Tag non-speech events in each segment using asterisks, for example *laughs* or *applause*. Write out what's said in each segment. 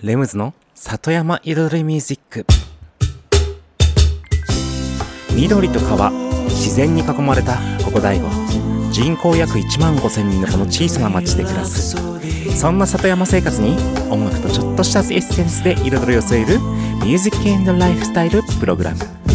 レムズの里山彩りミュージック。緑と川自然に囲まれたここ大悟。人口約1万5000人のこの小さな町で暮らす。そんな里山生活に音楽とちょっとしたエッセンスで彩りを添えるミュージックエンドライフスタイルプログラム。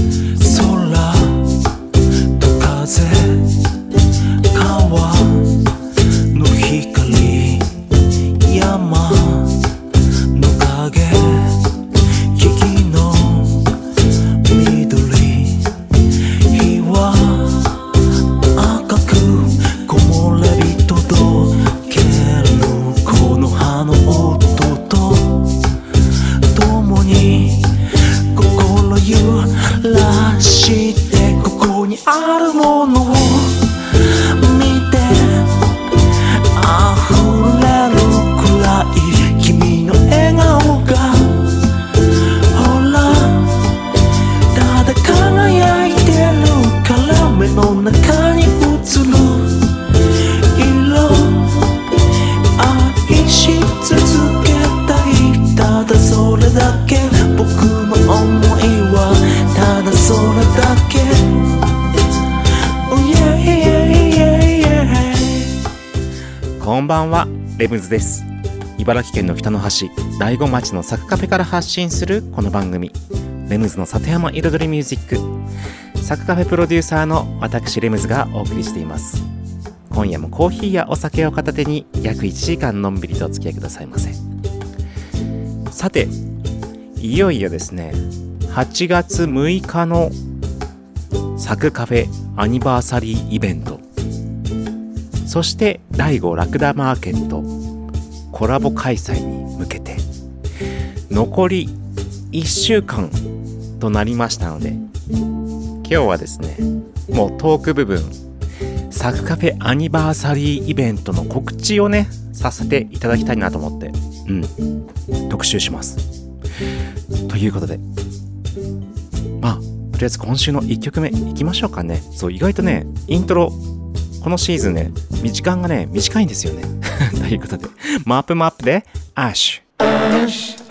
ムズです。茨城県の北の端大子町のサクカフェから発信するこの番組。レムズの里山彩りミュージック。サクカフェプロデューサーの私レムズがお送りしています。今夜もコーヒーやお酒を片手に約1時間のんびりとお付き合いくださいませ。さていよいよですね8月6日のサクカフェアニバーサリーイベント。そして第5ラクダマーケット。コラボ開催に向けて。残り1週間となりましたので今日はですねもうトーク部分サクカフェアニバーサリーイベントの告知をねさせていただきたいなと思ってうん特集します。ということでまあとりあえず今週の1曲目いきましょうかね。そう意外とねイントロこのシーズンね、時間がね、短いんですよね。*laughs* ということで、マップマップで、アッシュ。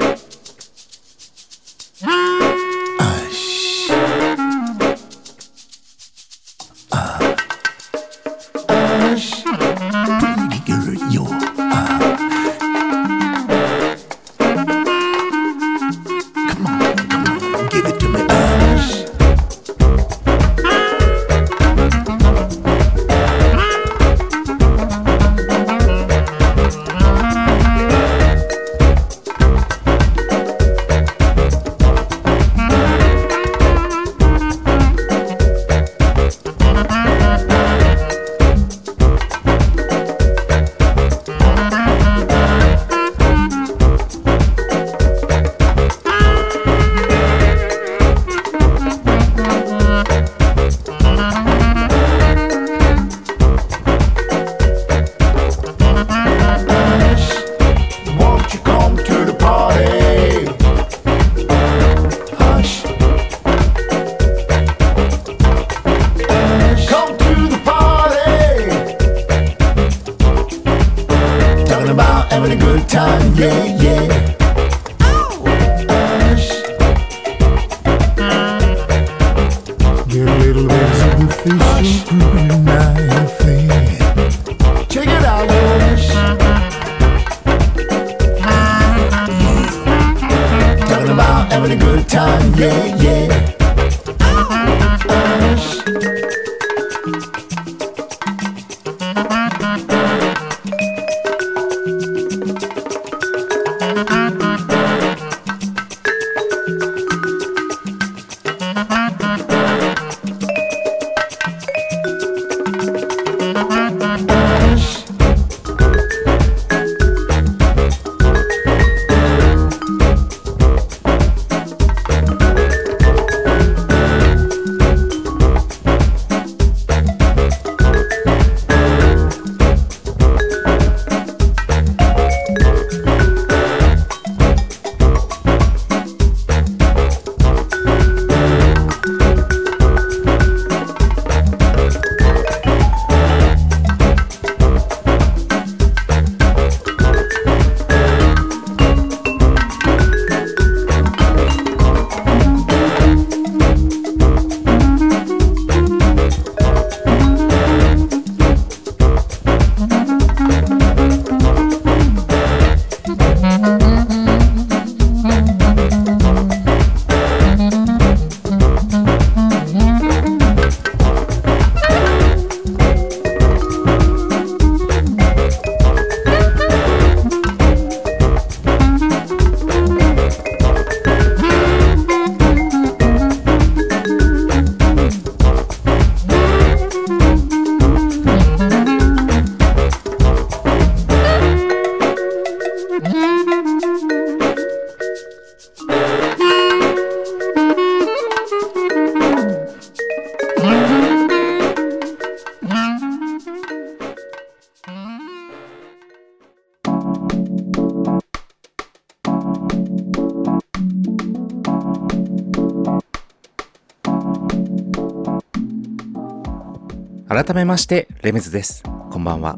めまして、レムズです。こんばんは。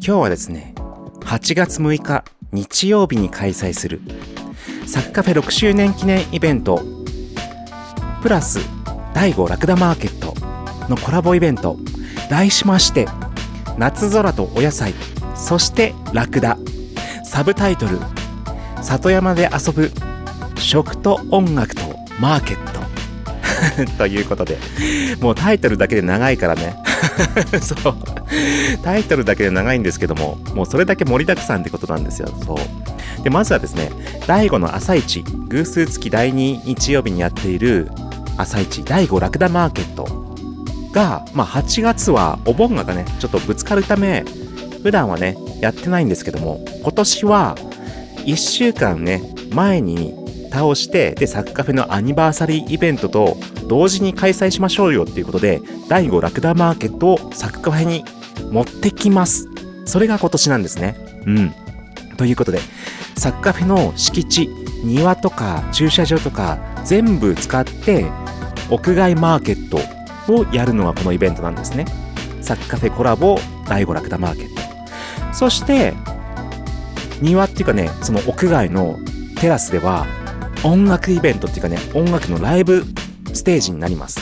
今日はですね、8月6日日曜日に開催するサクカフェ6周年記念イベントプラス第5ラクダマーケットのコラボイベント題しまして夏空とお野菜そしてラクダサブタイトル里山で遊ぶ食と音楽とマーケット *laughs* ということでもうタイトルだけで長いからね *laughs* そう。タイトルだけで長いんですけどももうそれだけ盛りだくさんってことなんですよ。そう。でまずはですね第5の朝市偶数月第2日曜日にやっている朝市第5ラクダマーケットが、まあ、8月はお盆がねちょっとぶつかるため普段はねやってないんですけども今年は1週間ね前に倒してでサッカフェのアニバーサリーイベントと同時に開催しましょうよっていうことで第5ラクダマーケットをサッカフェに持ってきます。それが今年なんですね。うん。ということでサッカフェの敷地庭とか駐車場とか全部使って屋外マーケットをやるのがこのイベントなんですね。サッカフェコラボ第5ラクダマーケット。そして庭っていうかねその屋外のテラスでは音楽イベントっていうかね音楽のライブステージになります。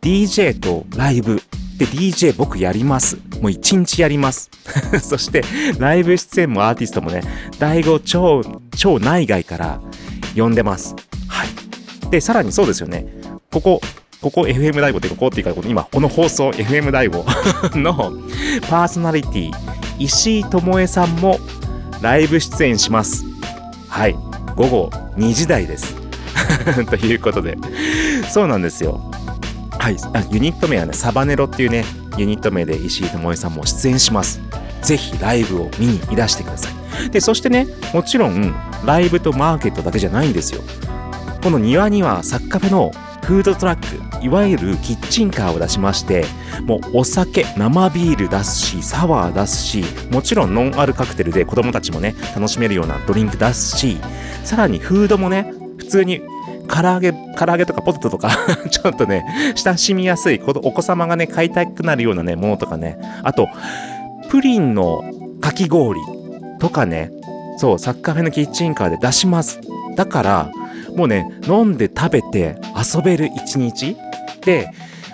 DJ とライブ。で DJ 僕やります。もう一日やります。*laughs* そしてライブ出演もアーティストもね第5超超内外から呼んでます。はい。でさらにそうですよね。ここここ FM 大悟っていうかここっていうかこの今この放送 FM 大悟のパーソナリティ石井智恵さんもライブ出演します。はい。午後2時台です。*laughs* ということで。そうなんですよ。はい。ユニット名はねサバネロっていうねユニット名で石井智恵さんも出演します。ぜひライブを見にいらしてください。でそしてねもちろんライブとマーケットだけじゃないんですよ。この庭にはサッカフェのフードトラックいわゆるキッチンカーを出しましてもうお酒生ビール出すしサワー出すしもちろんノンアルカクテルで子供たちもね楽しめるようなドリンク出すしさらにフードもね普通に唐揚げ唐揚げとかポテトとか *laughs* ちょっとね親しみやすいお子様がね買いたくなるようなねものとかね。あとプリンのかき氷とかね。そうサッカーフェのキッチンカーで出します。だからもうね飲んで食べて遊べる一日。で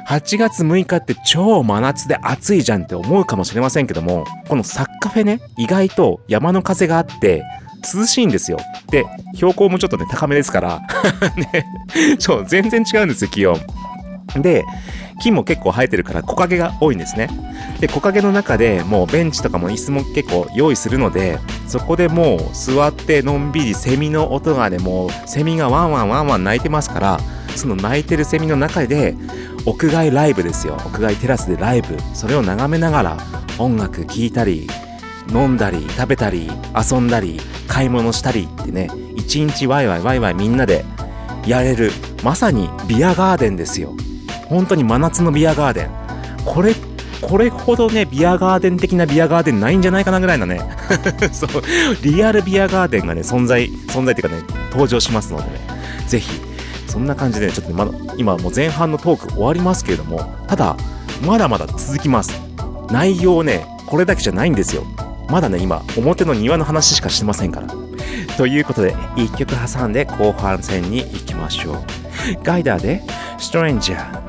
8月6日って超真夏で暑いじゃんって思うかもしれませんけどもこのサッカフェね意外と山の風があって涼しいんですよ。で標高もちょっとね高めですから。*laughs* ね。そう全然違うんですよ気温。で木も結構生えてるから木陰が多いんですね。で木陰の中でもうベンチとかも椅子も結構用意するのでそこでもう座ってのんびりセミの音がねもうセミがワンワンワンワン鳴いてますからその鳴いてるセミの中で屋外ライブですよ。屋外テラスでライブ。それを眺めながら音楽聴いたり飲んだり食べたり遊んだり買い物したりってね一日ワイワイワイワイみんなでやれるまさにビアガーデンですよ。本当に真夏のビアガーデン。これこれほどねビアガーデン的なビアガーデンないんじゃないかなぐらいのね。*laughs* そう。リアルビアガーデンがね存在存在っていうかね登場しますのでね。ぜひそんな感じでねちょっとねまだ今もう前半のトーク終わりますけれどもただまだまだ続きます。内容ねこれだけじゃないんですよ。まだね今表の庭の話しかしてませんから。ということで一曲挟んで後半戦に行きましょう。ガイダーで「ストレンジャー」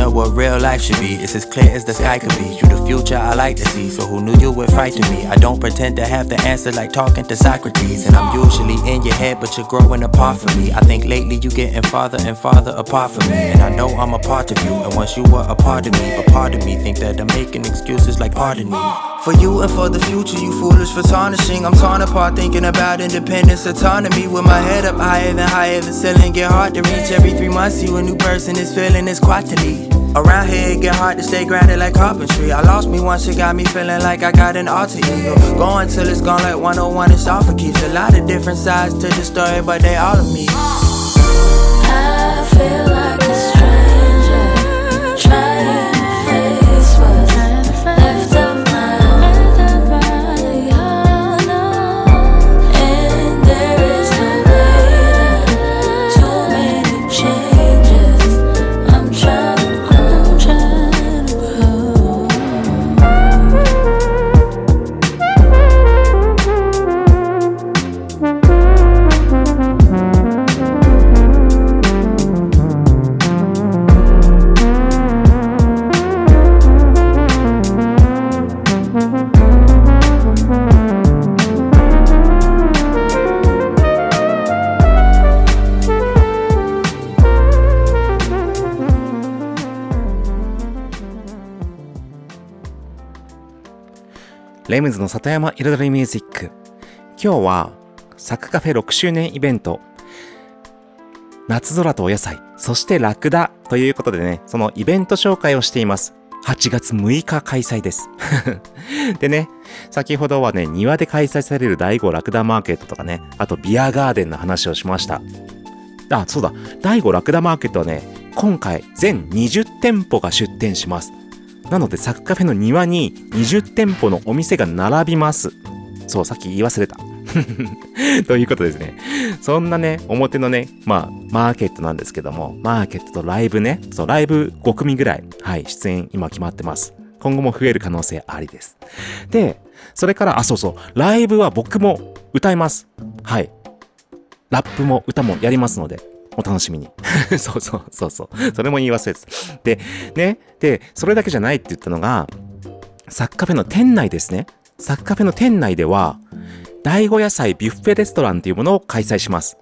of what real life should be It's as clear as the sky could be. You the future I like to see, so who knew you would fight frighten me? I don't pretend to have the answer like talking to Socrates. And I'm usually in your head, but you're growing apart from me. I think lately you getting farther and farther apart from me. And I know I'm a part of you, and once you were a part of me, but part of me think that I'm making excuses like pardon me. For you and for the future, you foolish for tarnishing. I'm torn apart thinking about independence, autonomy. With my head up higher than higher than ceiling, get hard to reach. Every three months, you a new person is feeling this quarterly. Around here, it get hard to stay grounded like carpentry. I lost me once, it got me feeling like I got an alter ego. Going till it's gone like 101, it's all for keeps. A lot of different sides to the story, but they all of me. レムズの里山彩りミュージック。今日は、サクカフェ6周年イベント、夏空とお野菜、そしてラクダということでね、そのイベント紹介をしています。8月6日開催です。*laughs* でね、先ほどはね、庭で開催される第5ラクダマーケットとかね、あとビアガーデンの話をしました。あ、そうだ、第5ラクダマーケットはね、今回全20店舗が出店します。なので、サクカフェの庭に20店舗のお店が並びます。そう、さっき言い忘れた。*laughs* ということですね。そんなね、表のね、まあ、マーケットなんですけども、マーケットとライブね、そう、ライブ5組ぐらい、はい、出演今決まってます。今後も増える可能性ありです。で、それから、あ、そうそう、ライブは僕も歌います。はい。ラップも歌もやりますので、お楽しみに。*laughs* そうそうそうそう。それも言い忘れです。で、ね、で、それだけじゃないって言ったのが、サッカフェの店内ですね。サッカフェの店内では、第五野菜ビュッフェレストランというものを開催します。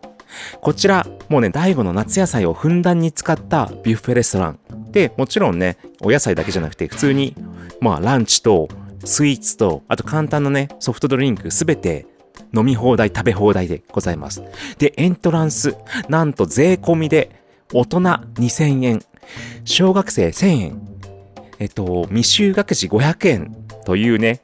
こちら、もうね、第五の夏野菜をふんだんに使ったビュッフェレストラン。で、もちろんね、お野菜だけじゃなくて、普通に、まあ、ランチと、スイーツと、あと簡単なね、ソフトドリンクすべて飲み放題、食べ放題でございます。で、エントランス、なんと税込みで、大人2000円、小学生1000円、えっと、未就学児500円というね、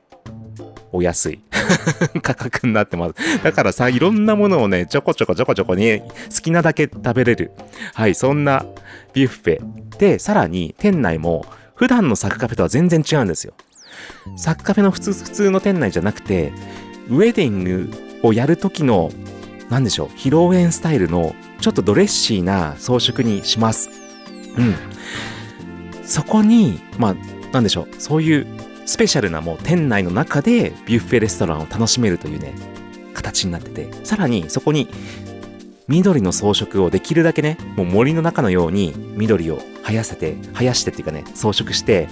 お安い *laughs* 価格になってます。だからさ、いろんなものをね、ちょこちょこちょこちょこに好きなだけ食べれる。はい、そんなビュッフェ。で、さらに店内も普段のサクカフェとは全然違うんですよ。サクカフェの普通普通の店内じゃなくて、ウェディングをやる時の、なんでしょう、披露宴スタイルのちょっとドレッシーな装飾にします。うん。そこに、まあ、なんでしょう、そういうスペシャルなもう店内の中でビュッフェレストランを楽しめるというね、形になってて、さらにそこに緑の装飾をできるだけね、もう森の中のように緑を生やせて、生やしてっていうかね、装飾して、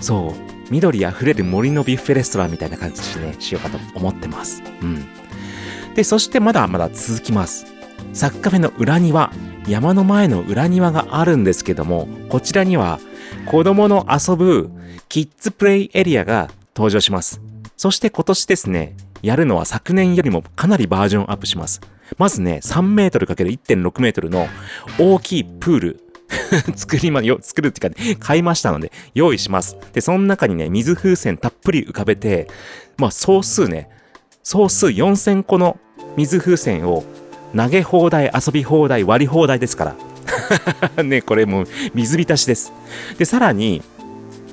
そう、緑あふれる森のビュッフェレストランみたいな感じでね、しようかと思ってます。うん。で、そしてまだまだ続きます。サッカフェの裏庭、山の前の裏庭があるんですけども、こちらには子供の遊ぶキッズプレイエリアが登場します。そして今年ですね、やるのは昨年よりもかなりバージョンアップします。まずね、3メートル ×1.6 メートルの大きいプール、*laughs* 作りま、よ、作るっていうか、ね、買いましたので、用意します。で、その中にね、水風船たっぷり浮かべて、まあ、総数ね、総数4000個の水風船を投げ放題、遊び放題、割り放題ですから。*laughs* ね、これもう水浸しです。で、さらに、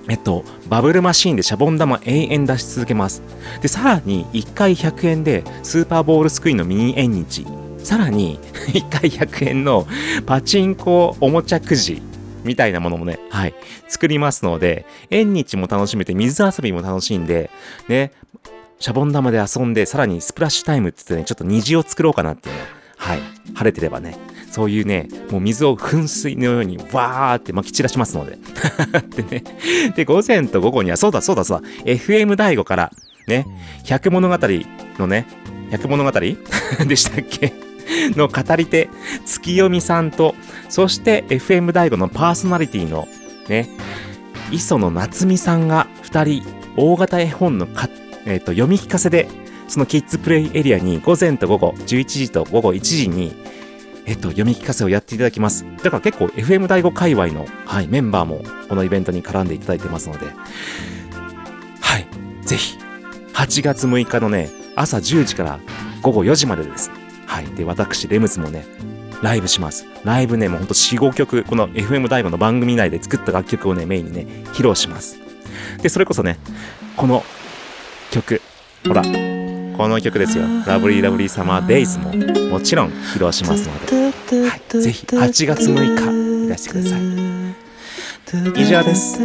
えっと、バブルマシーンでシャボン玉永遠出し続けます。で、さらに1回100円でスーパーボールスクリーンのミニ縁日。さらに *laughs* 1回100円のパチンコおもちゃくじみたいなものもね、はい、作りますので、縁日も楽しめて水遊びも楽しんで、ね、シャボン玉で遊んで、さらにスプラッシュタイムって言ってね、ちょっと虹を作ろうかなっていうね。はい。晴れてればね。そういうね、もう水を噴水のようにわーって撒き散らしますので。*laughs* でね。で、午前と午後には、そうだそうだそうだ、FM 大悟から、ね、百物語のね、百物語？*laughs* でしたっけ？の語り手、月読みさんと、そして FM 大悟のパーソナリティの、ね、磯野夏美さんが二人、大型絵本のか、えっ、と、読み聞かせで、そのキッズプレイエリアに午前と午後、11時と午後1時に、えっと、読み聞かせをやっていただきます。だから結構 FM 第5界隈の、はい、メンバーもこのイベントに絡んでいただいてますので、はい、ぜひ、8月6日のね、朝10時から午後4時までです。はい。で、私、レムズもね、ライブします。ライブね、もうほんと4、5曲、この FM 第5の番組内で作った楽曲をね、メインにね、披露します。で、それこそね、この曲、ほら、この曲ですよ。ラブリーラブリーサマーデイズももちろん披露しますので、はい、ぜひ8月6日いらしてください。以上です。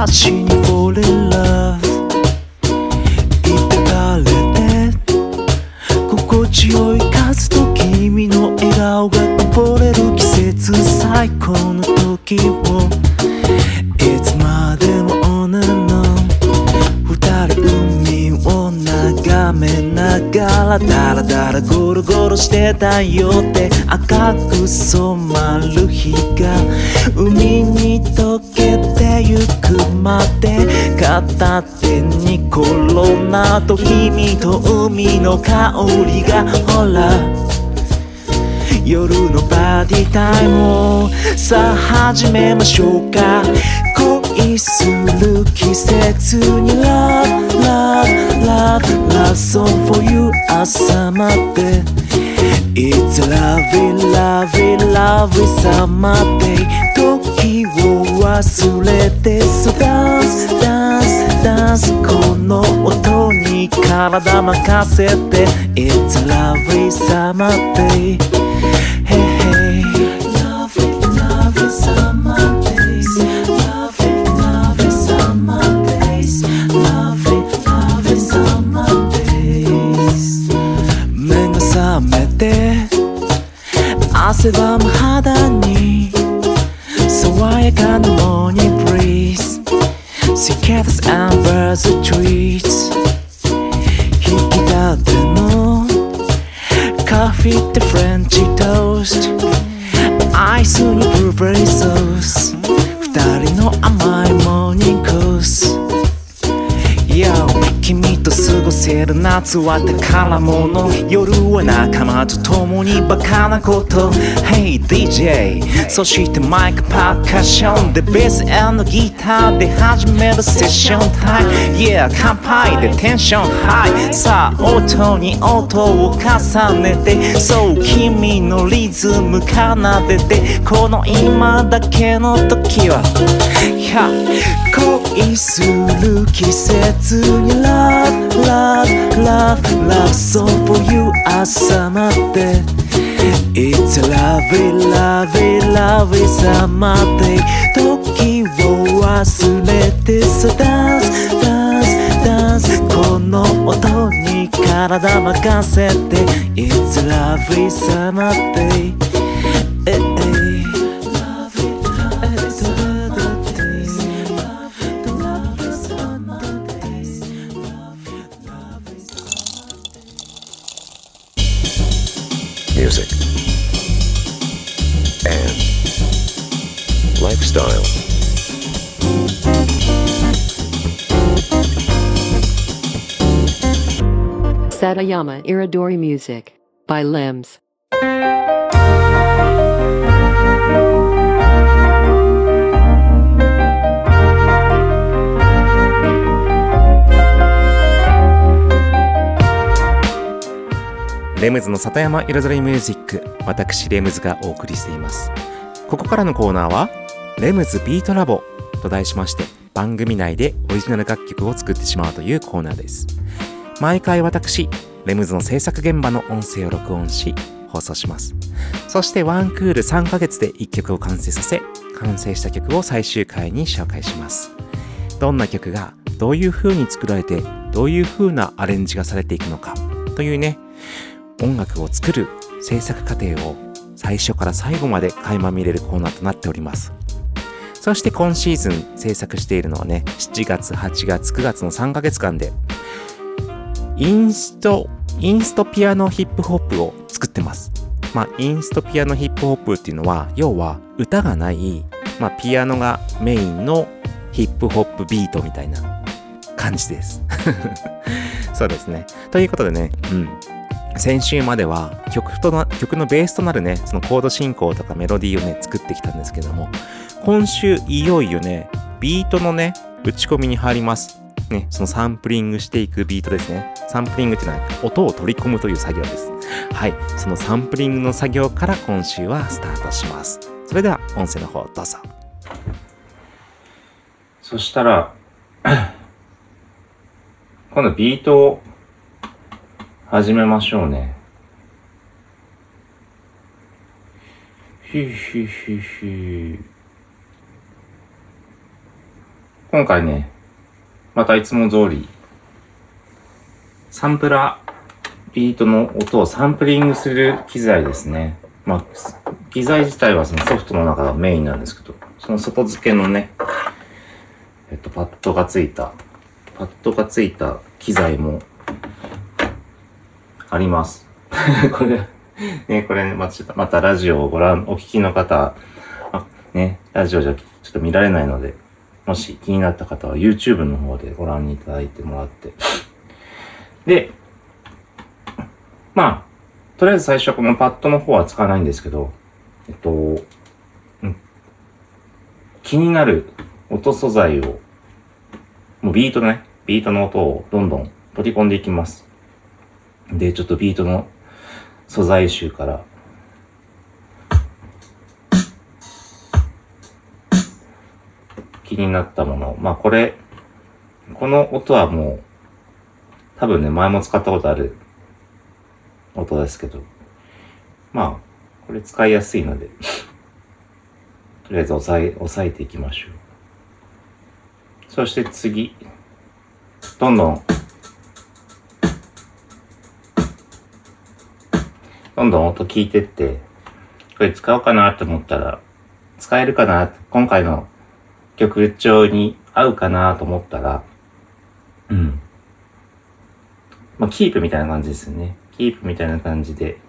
の日差しに fall in love 抱かれて心地よい風と君の笑顔がこぼれる季節最高の時を。いつまでも on and on 二人海を眺めながらダラダラゴロゴロしてたよって赤く染まる日が海に溶けてゆくまで片手にコロナと君と海の香りがほら夜のパーティータイムをさあ始めましょうか恋する季節に Love, love, love, love song for you 朝まで It's a lovely, lovely, lovely summer day 忘れて So dance, dance, dance この音に体任せて It's lovely summer day Hey, hey Lovely, lovely summer days Lovely, lovely summer days Lovely, lovely summer days 目が覚めて汗ばむ肌に爽やかなモーニングブリーズ Cicadas and birds of trees 引き立てのカフィーってフレンチトーストアイスにブルーベリーソース二人の甘せる夏は宝物夜は仲間と共にバカなこと。Hey DJ そしてマイクパーカッション。でベースギターで始めるセッション。タイム Yeah 乾杯でテンション。ハイさあ音に音を重ねて。そう君のリズム奏でて。この今だけの時は。y 恋する季節に Love Love Love Love So for you 朝まで It's a lovely, lovely, lovely summer day 時を忘れてさ Dance, dance, dance この音に体任せて It's a lovely summer day lifestyle. Satayama Iridori Music by Limbs. レムズの里山彩りミュージック私レムズがお送りしていますここからのコーナーはレムズビートラボと題しまして番組内でオリジナル楽曲を作ってしまうというコーナーです。毎回私レムズの制作現場の音声を録音し放送します。そしてワンクール3ヶ月で1曲を完成させ完成した曲を最終回に紹介します。どんな曲がどういう風に作られてどういう風なアレンジがされていくのかというね音楽を作る制作過程を最初から最後まで垣間見れるコーナーとなっております。そして今シーズン制作しているのはね7月8月9月の3ヶ月間でインストインストピアノヒップホップを作ってます。まあインストピアノヒップホップっていうのは要は歌がない、まあ、ピアノがメインのヒップホップビートみたいな感じです。*laughs* そうですね。ということでねうん。先週までは曲とな曲のベースとなるねそのコード進行とかメロディーをね作ってきたんですけども今週いよいよねビートのね打ち込みに入ります。ねそのサンプリングしていくビートですね。サンプリングっていうのは音を取り込むという作業です。はいそのサンプリングの作業から今週はスタートします。それでは音声の方どうぞ。そしたら *coughs* 今度ビートを始めましょうね。ひひひひ。今回ね、またいつも通り、サンプラー、ビートの音をサンプリングする機材ですね。まあ、機材自体はそのソフトの中がメインなんですけど、その外付けのね、えっと、パッドがついた、パッドがついた機材もあります。*laughs* これ、ね、これね、また、またラジオをご覧、お聞きの方、ね、ラジオじゃちょっと見られないので、もし気になった方は YouTube の方でご覧いただいてもらって。で、まあ、とりあえず最初はこのパッドの方は使わないんですけど、えっと、気になる音素材を、もうビートのね、ビートの音をどんどん取り込んでいきます。で、ちょっとビートの素材集から、気になったもの。まあこれ、この音はもう、多分ね、前も使ったことある音ですけど、まあ、これ使いやすいので、*laughs* とりあえず押さえ、押さえていきましょう。そして次、どんどんどんどん音聞いてって、これ使おうかなと思ったら、使えるかな今回の曲調に合うかなと思ったら、うん。まあ、キープみたいな感じですよね。キープみたいな感じで、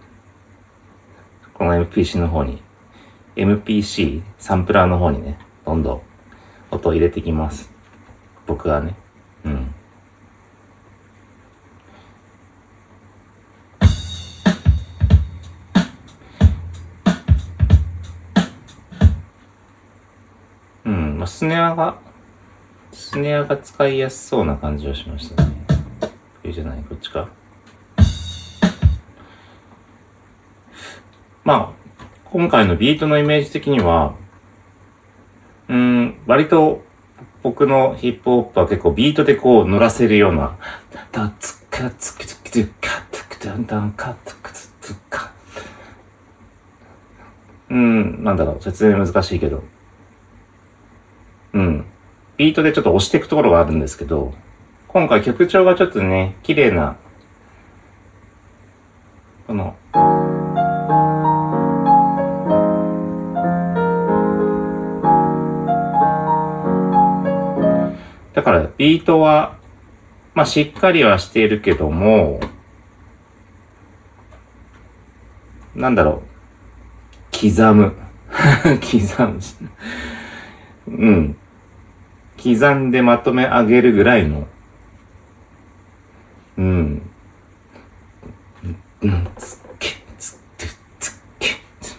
この MPC の方に、MPC サンプラーの方にね、どんどん音を入れていきます。僕はね。うん。スネアが、スネアが使いやすそうな感じはしましたね。いいじゃない、こっちか。まあ、今回のビートのイメージ的には、うん、割と僕のヒップホップは結構ビートでこう乗らせるような、タツカツクツクツカツクタンタンカツクツツカ。うん、なんだろう、説明難しいけど。うん。ビートでちょっと押していくところがあるんですけど、今回曲調がちょっとね、綺麗な、この、だからビートは、まあしっかりはしているけども、なんだろう、刻む。*laughs* 刻むし。うん。刻んでまとめ上げるぐらいの、うん。つっけ、つって、つっけ、つっ、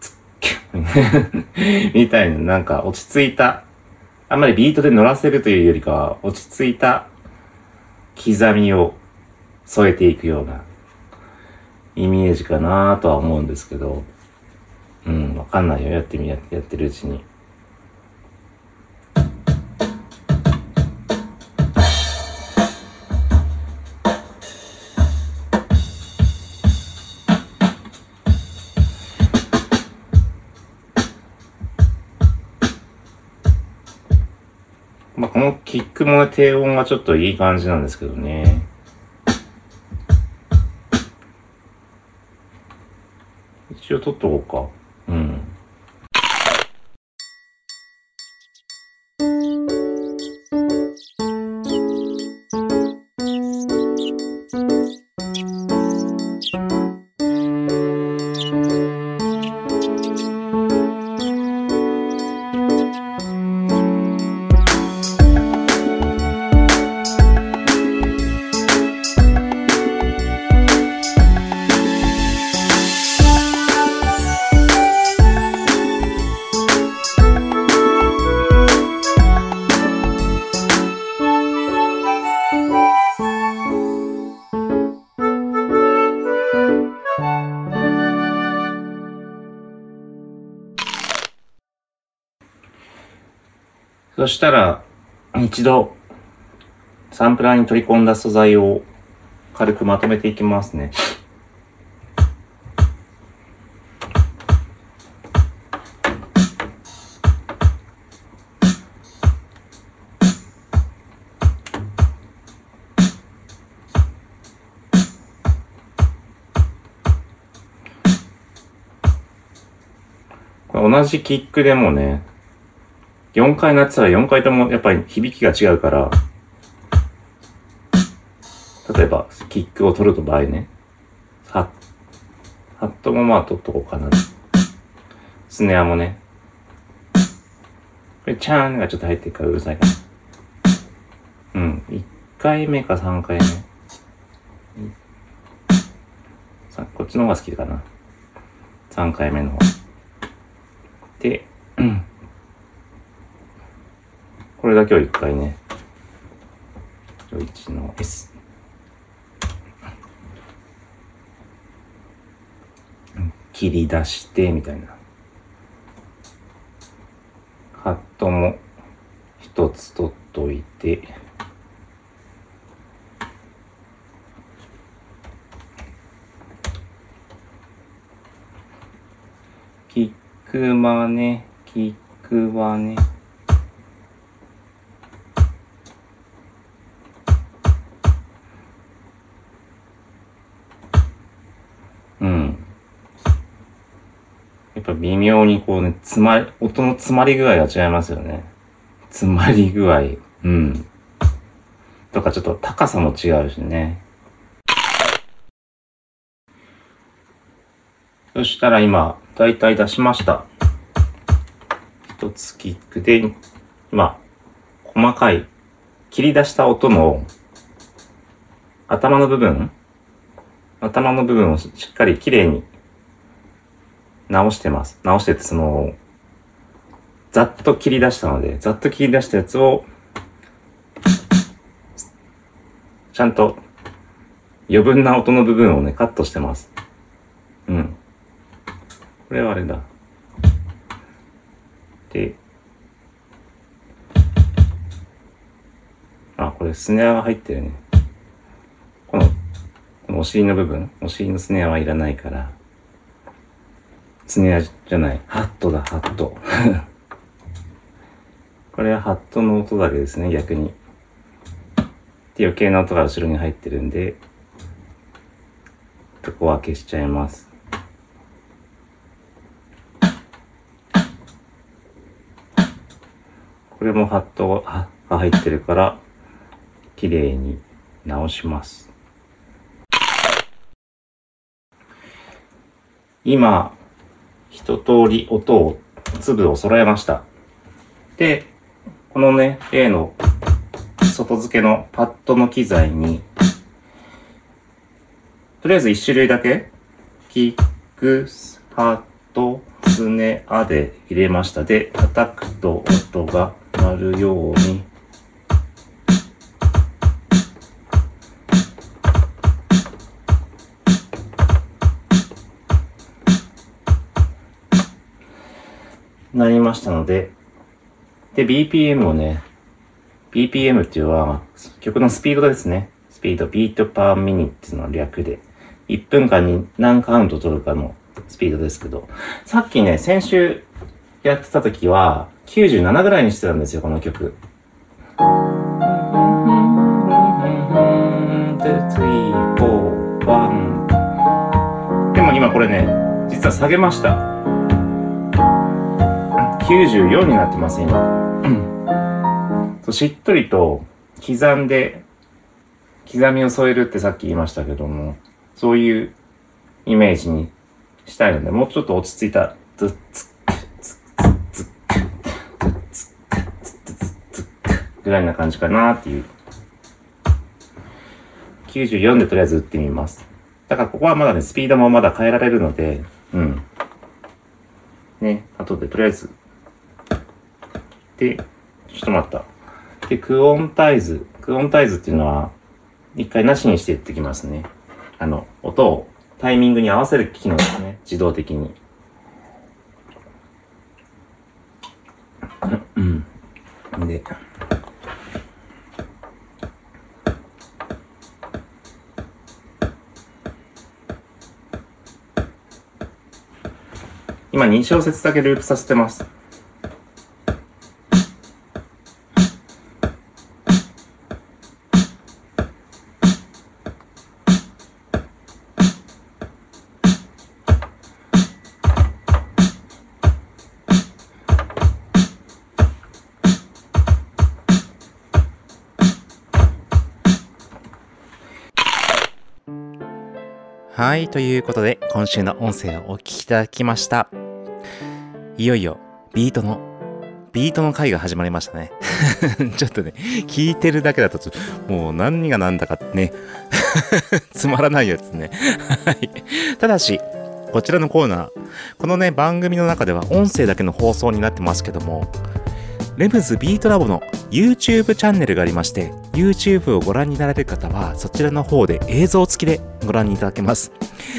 つっけ、みたいな、なんか落ち着いた、あんまりビートで乗らせるというよりかは、落ち着いた刻みを添えていくようなイメージかなとは思うんですけど、うん、わかんないよ。やってみ、やってるうちに。このキックもね、低音がちょっといい感じなんですけどね。一応取っとこうか。したら、一度、サンプラーに取り込んだ素材を軽くまとめていきますね。同じキックでもね、4回鳴ってたら4回ともやっぱり響きが違うから、例えば、キックを取ると場合ね、ハッ、ハットもまあ取っとこうかな。スネアもね。これ、チャーンがちょっと入ってるからうるさいかな。うん。1回目か3回目。さこっちの方が好きかな。3回目の方。で、うんこれだけを一回ね、1の S。切り出して、みたいな。ハットも一つ取っといて、キックマね、キックはね、にこうね、詰まり、音の詰まり具合が違いますよね。詰まり具合。うん。とかちょっと高さも違うしね。そしたら今、だいたい出しました。一つキックで、今、細かい、切り出した音の、頭の部分？頭の部分をしっかりきれいに直してます。直しててその、ざっと切り出したので、ざっと切り出したやつを、ちゃんと余分な音の部分をね、カットしてます。うん。これはあれだ。で、あ、これスネアが入ってるね。この、このお尻の部分、お尻のスネアはいらないから、スネアじゃない、ハットだ、ハット。*laughs* これはハットの音だけですね、逆に。で、余計な音が後ろに入ってるんで、ここは消しちゃいます。これもハットがが入ってるから、綺麗に直します。今、一通り音を、粒を揃えました。で、このね、例の外付けのパッドの機材に、とりあえず一種類だけ、キック、スハット、スネアで入れました。で、叩くと音が鳴るように、なりましたので、で、BPM をね、BPM っていうのは曲のスピードですね。スピード、ビートパーミニッツの略で、1分間に何カウント取るかのスピードですけど、さっきね、先週やってた時は97ぐらいにしてたんですよ、この曲。でも今これね、実は下げました。94になってます、今。そうしっとりと刻んで、刻みを添えるってさっき言いましたけども、そういうイメージにしたいので、もうちょっと落ち着いた、ズッツッズッツッズッツッズッツッズッぐらいな感じかなっていう。94でとりあえず打ってみます。だからここはまだね、スピードもまだ変えられるので、うん。ね、後でとりあえず。で、ちょっと待った。で、クオンタイズ。クオンタイズっていうのは、一回なしにしていってきますね。あの、音をタイミングに合わせる機能ですね。自動的に。うん。で、今2小節だけループさせてます。はい、ということで、今週の音声をお聞きいただきました。いよいよ、ビートの、ビートの回が始まりましたね。*laughs* ちょっとね、聞いてるだけだと、もう何が何だかね、*laughs* つまらないやつね。はい。ただし、こちらのコーナー、このね、番組の中では音声だけの放送になってますけども、レムズビートラボの YouTube チャンネルがありまして、YouTube をご覧になられる方は、そちらの方で映像付きでご覧いただけます。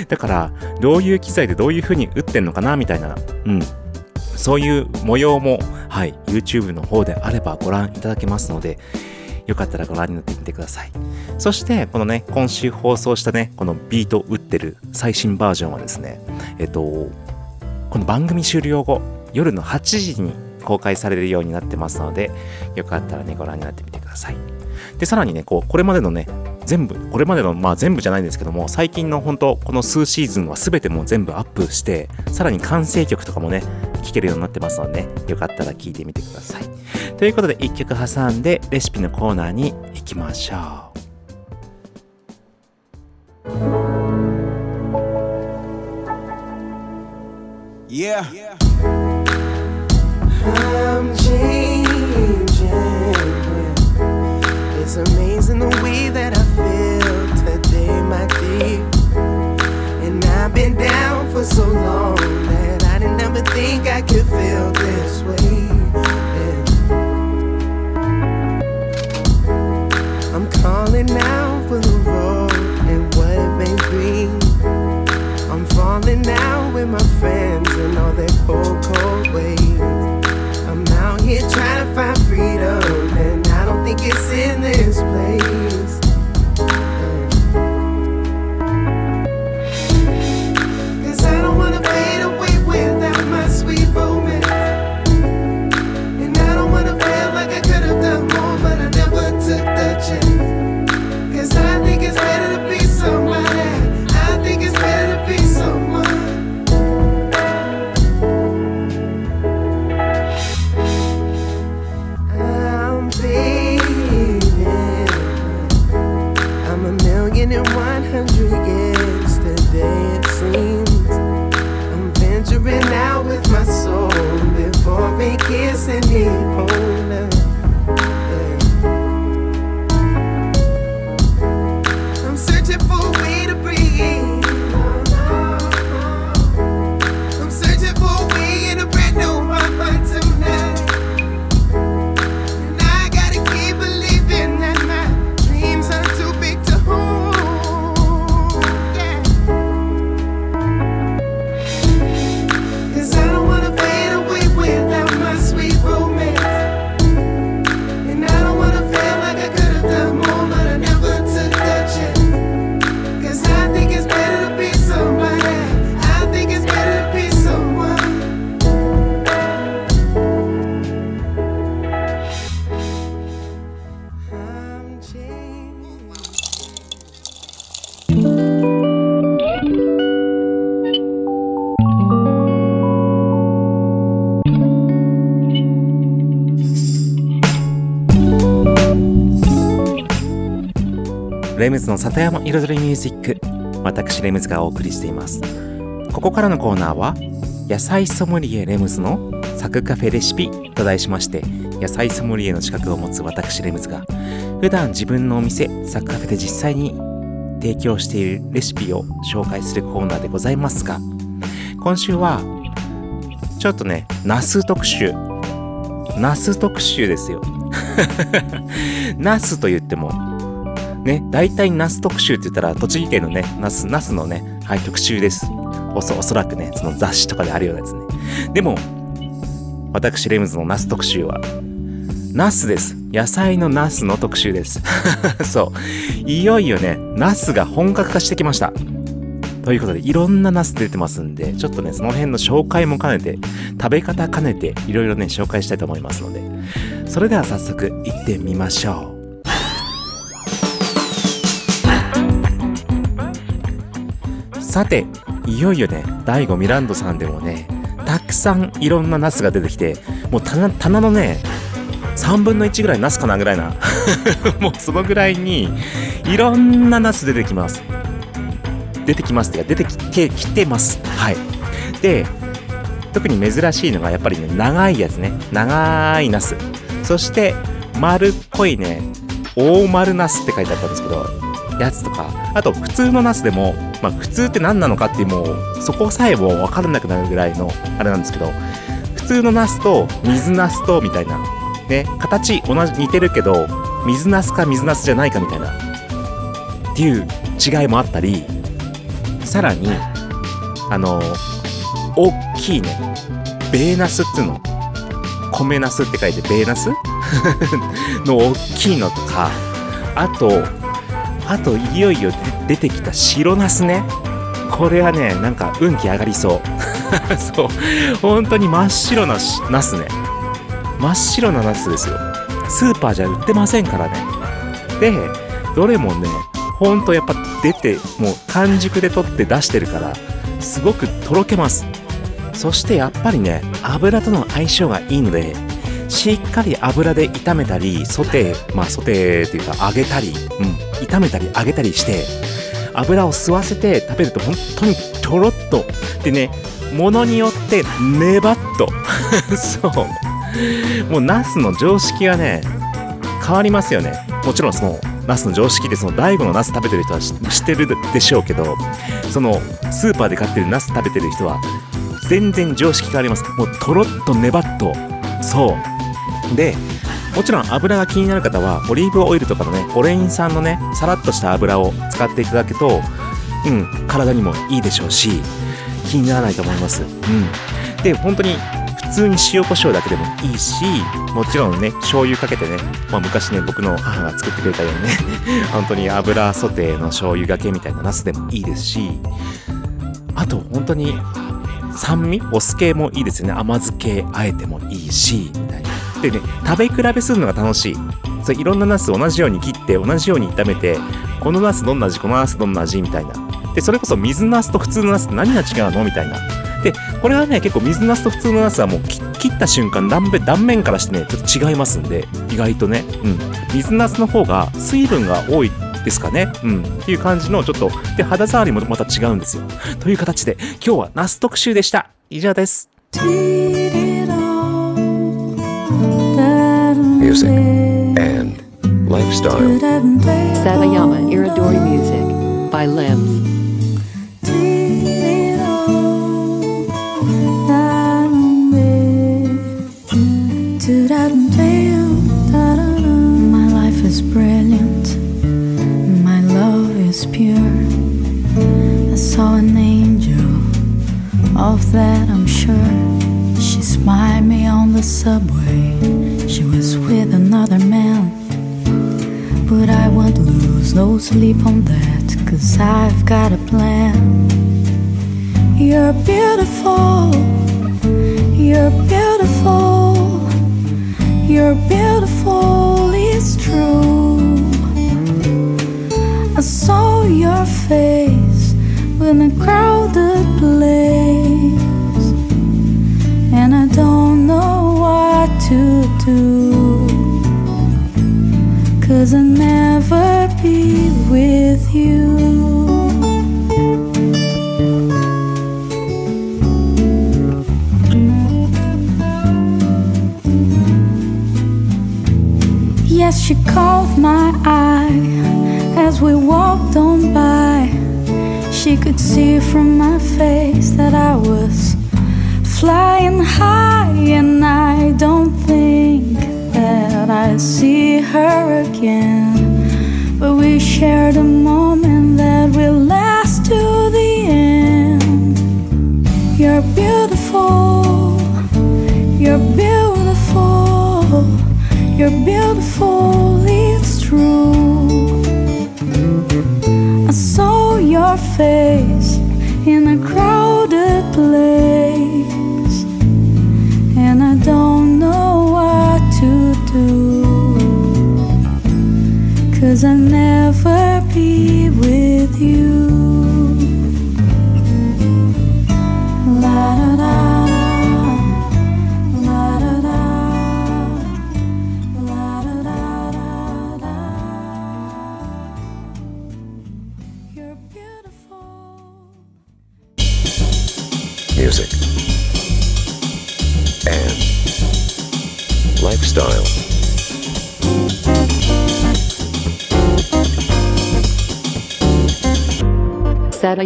だから、どういう機材でどういう風に打ってんのかな、みたいな、うん。そういう模様も、はい、YouTube の方であればご覧いただけますので、よかったらご覧になってみてください。そして、このね、今週放送したね、このビート打ってる最新バージョンはですね、えっと、この番組終了後、夜の8時に公開されるようになってますので、よかったらね、ご覧になってみてください。で、さらにね、こう、これまでのね、全部、これまでの、まあ全部じゃないんですけども、最近の本当この数シーズンは全てもう全部アップして、さらに完成曲とかもね、聴けるようになってますので、ね、よかったら聴いてみてください。ということで、1曲挟んで、レシピのコーナーに行きましょう。Yeah. I'm. It's amazing the way that I feel today, my dear. And I've been down for so long that I didn't ever think I could feel this way. Yeah. I'm calling out for the road and what it may bring. I'm falling out with my friends and all that cold, cold ways. レムズの里山彩りミュージック。私レムズがお送りしています。ここからのコーナーは野菜ソムリエレムズのサクカフェレシピと題しまして野菜ソムリエの資格を持つ私レムズが普段自分のお店サクカフェで実際に提供しているレシピを紹介するコーナーでございますが今週はちょっとねナス特集。ナス特集ですよ。*laughs* ナスと言ってもね、大体ナス特集って言ったら、栃木県のね、ナス、ナスのね、はい、特集です。おそ、おそらくね、その雑誌とかであるようなやつね。でも、私、レムズのナス特集は、ナスです。野菜のナスの特集です。*laughs* そう。いよいよね、ナスが本格化してきました。ということで、いろんなナス出てますんで、ちょっとね、その辺の紹介も兼ねて、食べ方兼ねて、いろいろね、紹介したいと思いますので、それでは早速、行ってみましょう。さていよいよね第5ミランドさんでもねたくさんいろんなナスが出てきてもう棚棚のね3分の1ぐらいナスかなぐらいな *laughs* もうそのぐらいにいろんなナス出てきます。出てきますっていうか出てきてきてます。はい。で特に珍しいのがやっぱりね長いやつね。長いナス。そして丸っこいね大丸ナスって書いてあったんですけどやつとか。あと普通のナスでも、まあ、普通って何なのかってもうそこさえも分からなくなるぐらいのあれなんですけど普通のナスと水ナスとみたいなね形同じ似てるけど水ナスか水ナスじゃないかみたいなっていう違いもあったりさらにあの大きいねベーナスっつうの米ナスって書いてベーナス？*laughs* の大きいのとかあとあといよいよ出てきた白ナスね。これはねなんか運気上がりそう。*laughs* そう。本当に真っ白なしナスね。真っ白なナスですよ。スーパーじゃ売ってませんからね。でどれもねほんとやっぱ出てもう完熟で取って出してるからすごくとろけます。そしてやっぱりね油との相性がいいのでしっかり油で炒めたりソテーまあソテーっていうか揚げたり、うん、炒めたり揚げたりして油を吸わせて食べると本当にとろっと。でねものによってねばっと。*laughs* そう。もうナスの常識がね変わりますよね。もちろんそのナスの常識でその大悟のナス食べてる人は知ってるでしょうけどそのスーパーで買ってるナス食べてる人は全然常識変わります。もうとろっとねばっと。そう。でもちろん油が気になる方はオリーブオイルとかのねオレイン酸のねさらっとした油を使っていただくとうん体にもいいでしょうし気にならないと思います。うん。で、本当に普通に塩コショウだけでもいいし、もちろんね、醤油かけてね、まあ昔ね、僕の母が作ってくれたようにね、*laughs* 本当に油ソテーの醤油がけみたいなナスでもいいですし、あと本当に酸味お酢系もいいですよね。甘酢系あえてもいいし、でね、食べ比べするのが楽しい。そういろんなナス同じように切って、同じように炒めて、このナスどんな味、このナスどんな味みたいな。で、それこそ水ナスと普通のナスって何が違うの？みたいな。で、これはね、結構水ナスと普通のナスはもう切った瞬間断面、断面からしてね、ちょっと違いますんで、意外とね。うん。水ナスの方が水分が多いですかね。うん。っていう感じの、ちょっと、で、肌触りもまた違うんですよ。という形で、今日はナス特集でした。以上です。Music and lifestyle. Satayama Iridori Music by Limbs. My life is brilliant. My love is pure. I saw an angel, of that I'm sure. She smiled me on the subway. She was with another man. But I won't lose no sleep on that, cause I've got a plan. You're beautiful, you're beautiful, you're beautiful, it's true. I saw your face in a crowded place, and I don't to do. Cause I'll never be with you. Yes, she caught my eye as we walked on by. She could see from my face that I was flying high, See her again. But we shared a moment that will last to the end. You're beautiful, you're beautiful, you're beautiful, it's true. I saw your face you.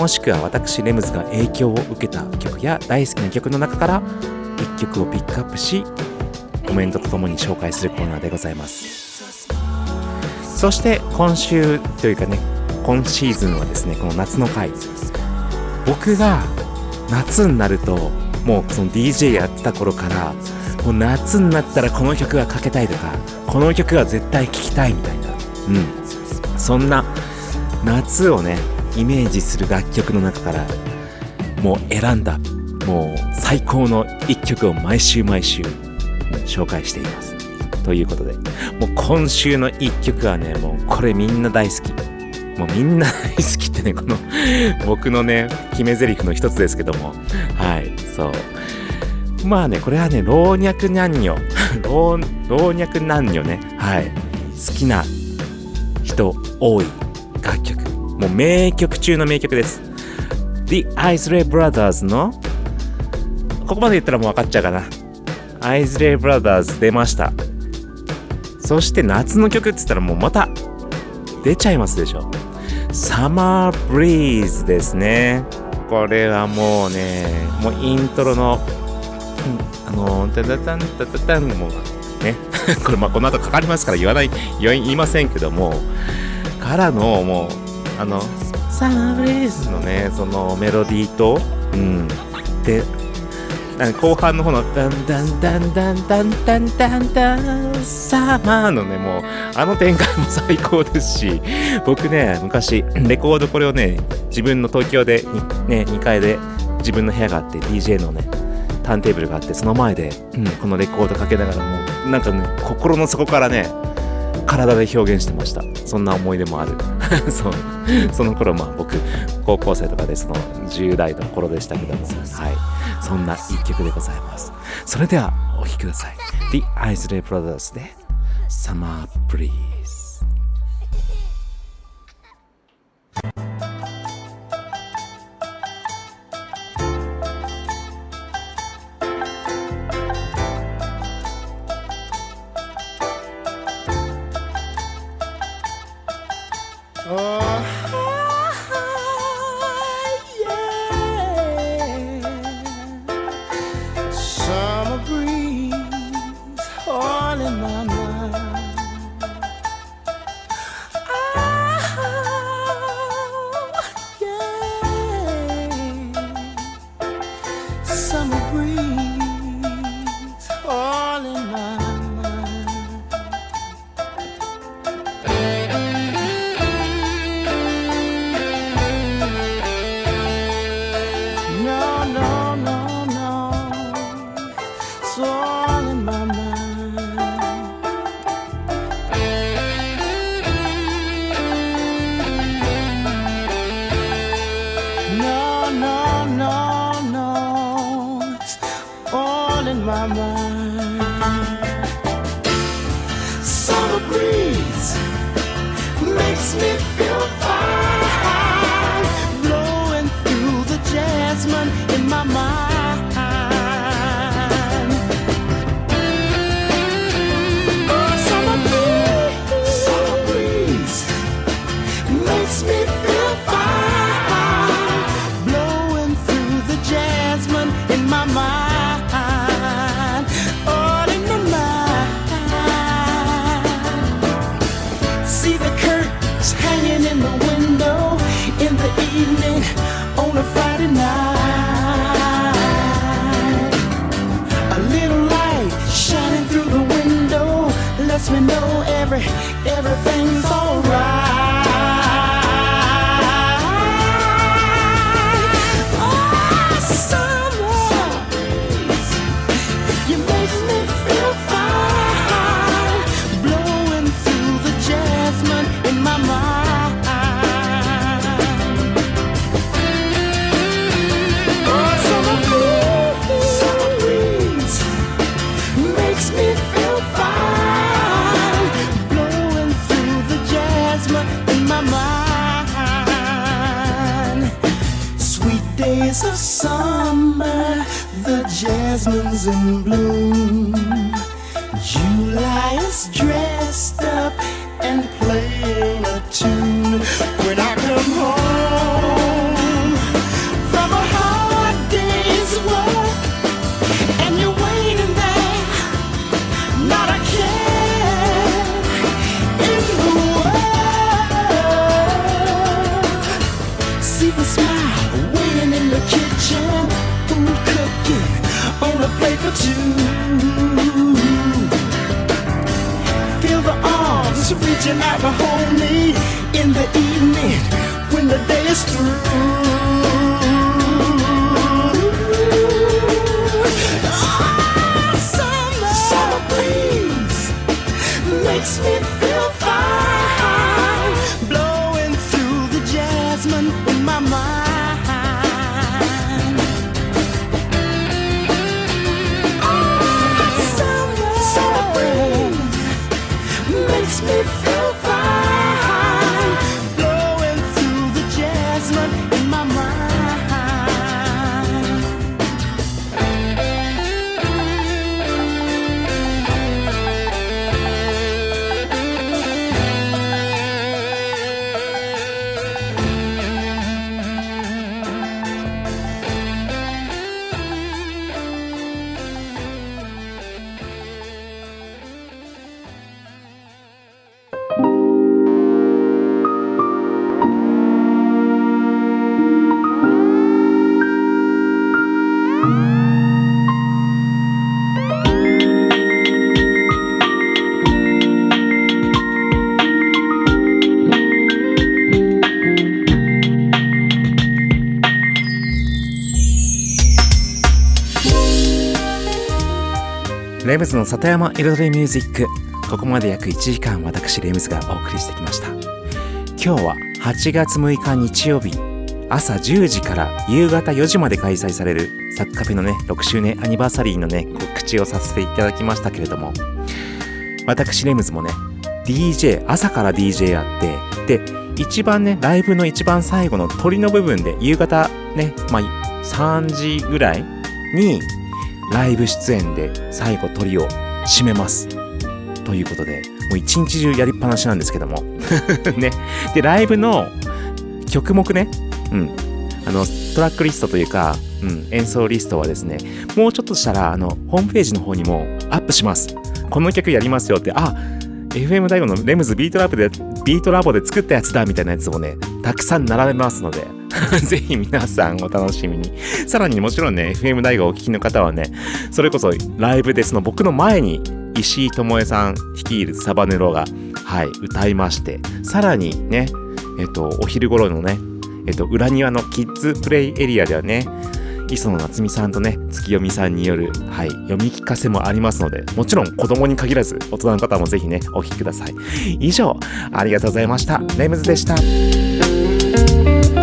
もしくは私レムズが影響を受けた曲や大好きな曲の中から1曲をピックアップしコメントとともに紹介するコーナーでございます。そして今週というかね今シーズンはですねこの夏の回。僕が夏になるともうその DJ やってた頃からもう夏になったらこの曲がかけたいとかこの曲は絶対聴きたいみたいな。うん。そんな夏をねイメージする楽曲の中からもう選んだもう最高の一曲を毎週毎週紹介しています。ということでもう今週の一曲はねもうこれみんな大好き。もうみんな大好きってねこの *laughs* 僕のね決め台詞の一つですけども。はいそう。まあねこれはね老若男女 *laughs* 老若男女ね。はい。好きな人多い。もう名曲中の名曲です。The Isley Brothers のここまで言ったらもう分かっちゃうかな。アイズレイブラザーズ出ました。そして夏の曲って言ったらもうまた出ちゃいますでしょ。サマーブリーズですね。これはもうねもうイントロのあのタタタンタタタンもうね *laughs* これまあこの後かかりますから言わない言いませんけどもからのもうあのサマーブリーズのねそのメロディーとうん。で後半の方のダンダンダンダンダンダンダンダンサマーのねもうあの展開も最高ですし僕ね昔レコードこれをね自分の東京でにね2階で自分の部屋があって DJ のねターンテーブルがあってその前で、うん、このレコードかけながらもうなんかね心の底からね体で表現してました。そんな思い出もある *laughs* そう。その頃まあ僕高校生とかでその10代の頃でしたけどもはい。そんな一曲でございます。それではお聴きください。The Isley Brothers で Summer Breeze mama. and through. レムズの里山彩りミュージック。ここまで約1時間私レムズがお送りしてきました。今日は8月6日日曜日。朝10時から夕方4時まで開催されるサッカフェのね6周年アニバーサリーのね告知をさせていただきましたけれども。私レムズもね DJ 朝から DJ やってで一番ねライブの一番最後の鳥の部分で夕方ねまあ3時ぐらいにライブ出演で最後鳥を締めます。ということでもう一日中やりっぱなしなんですけども。*laughs* ね。でライブの曲目ね。うん。あのトラックリストというか、うん、演奏リストはですねもうちょっとしたらあのホームページの方にもアップします。この曲やりますよってあ FM 大悟のレムズビートラボでビートラボで作ったやつだみたいなやつもねたくさん並べますので。*laughs* ぜひ皆さんお楽しみに。さらにもちろんね FM 大悟をお聞きの方はねそれこそライブでその僕の前に石井智恵さん率いるサバネロがはい歌いましてさらにねえっとお昼頃のねえっと裏庭のキッズプレイエリアではね磯野夏美さんとね月読みさんによる、はい、読み聞かせもありますのでもちろん子供に限らず大人の方もぜひねお聞きください。以上ありがとうございました。レムズでした。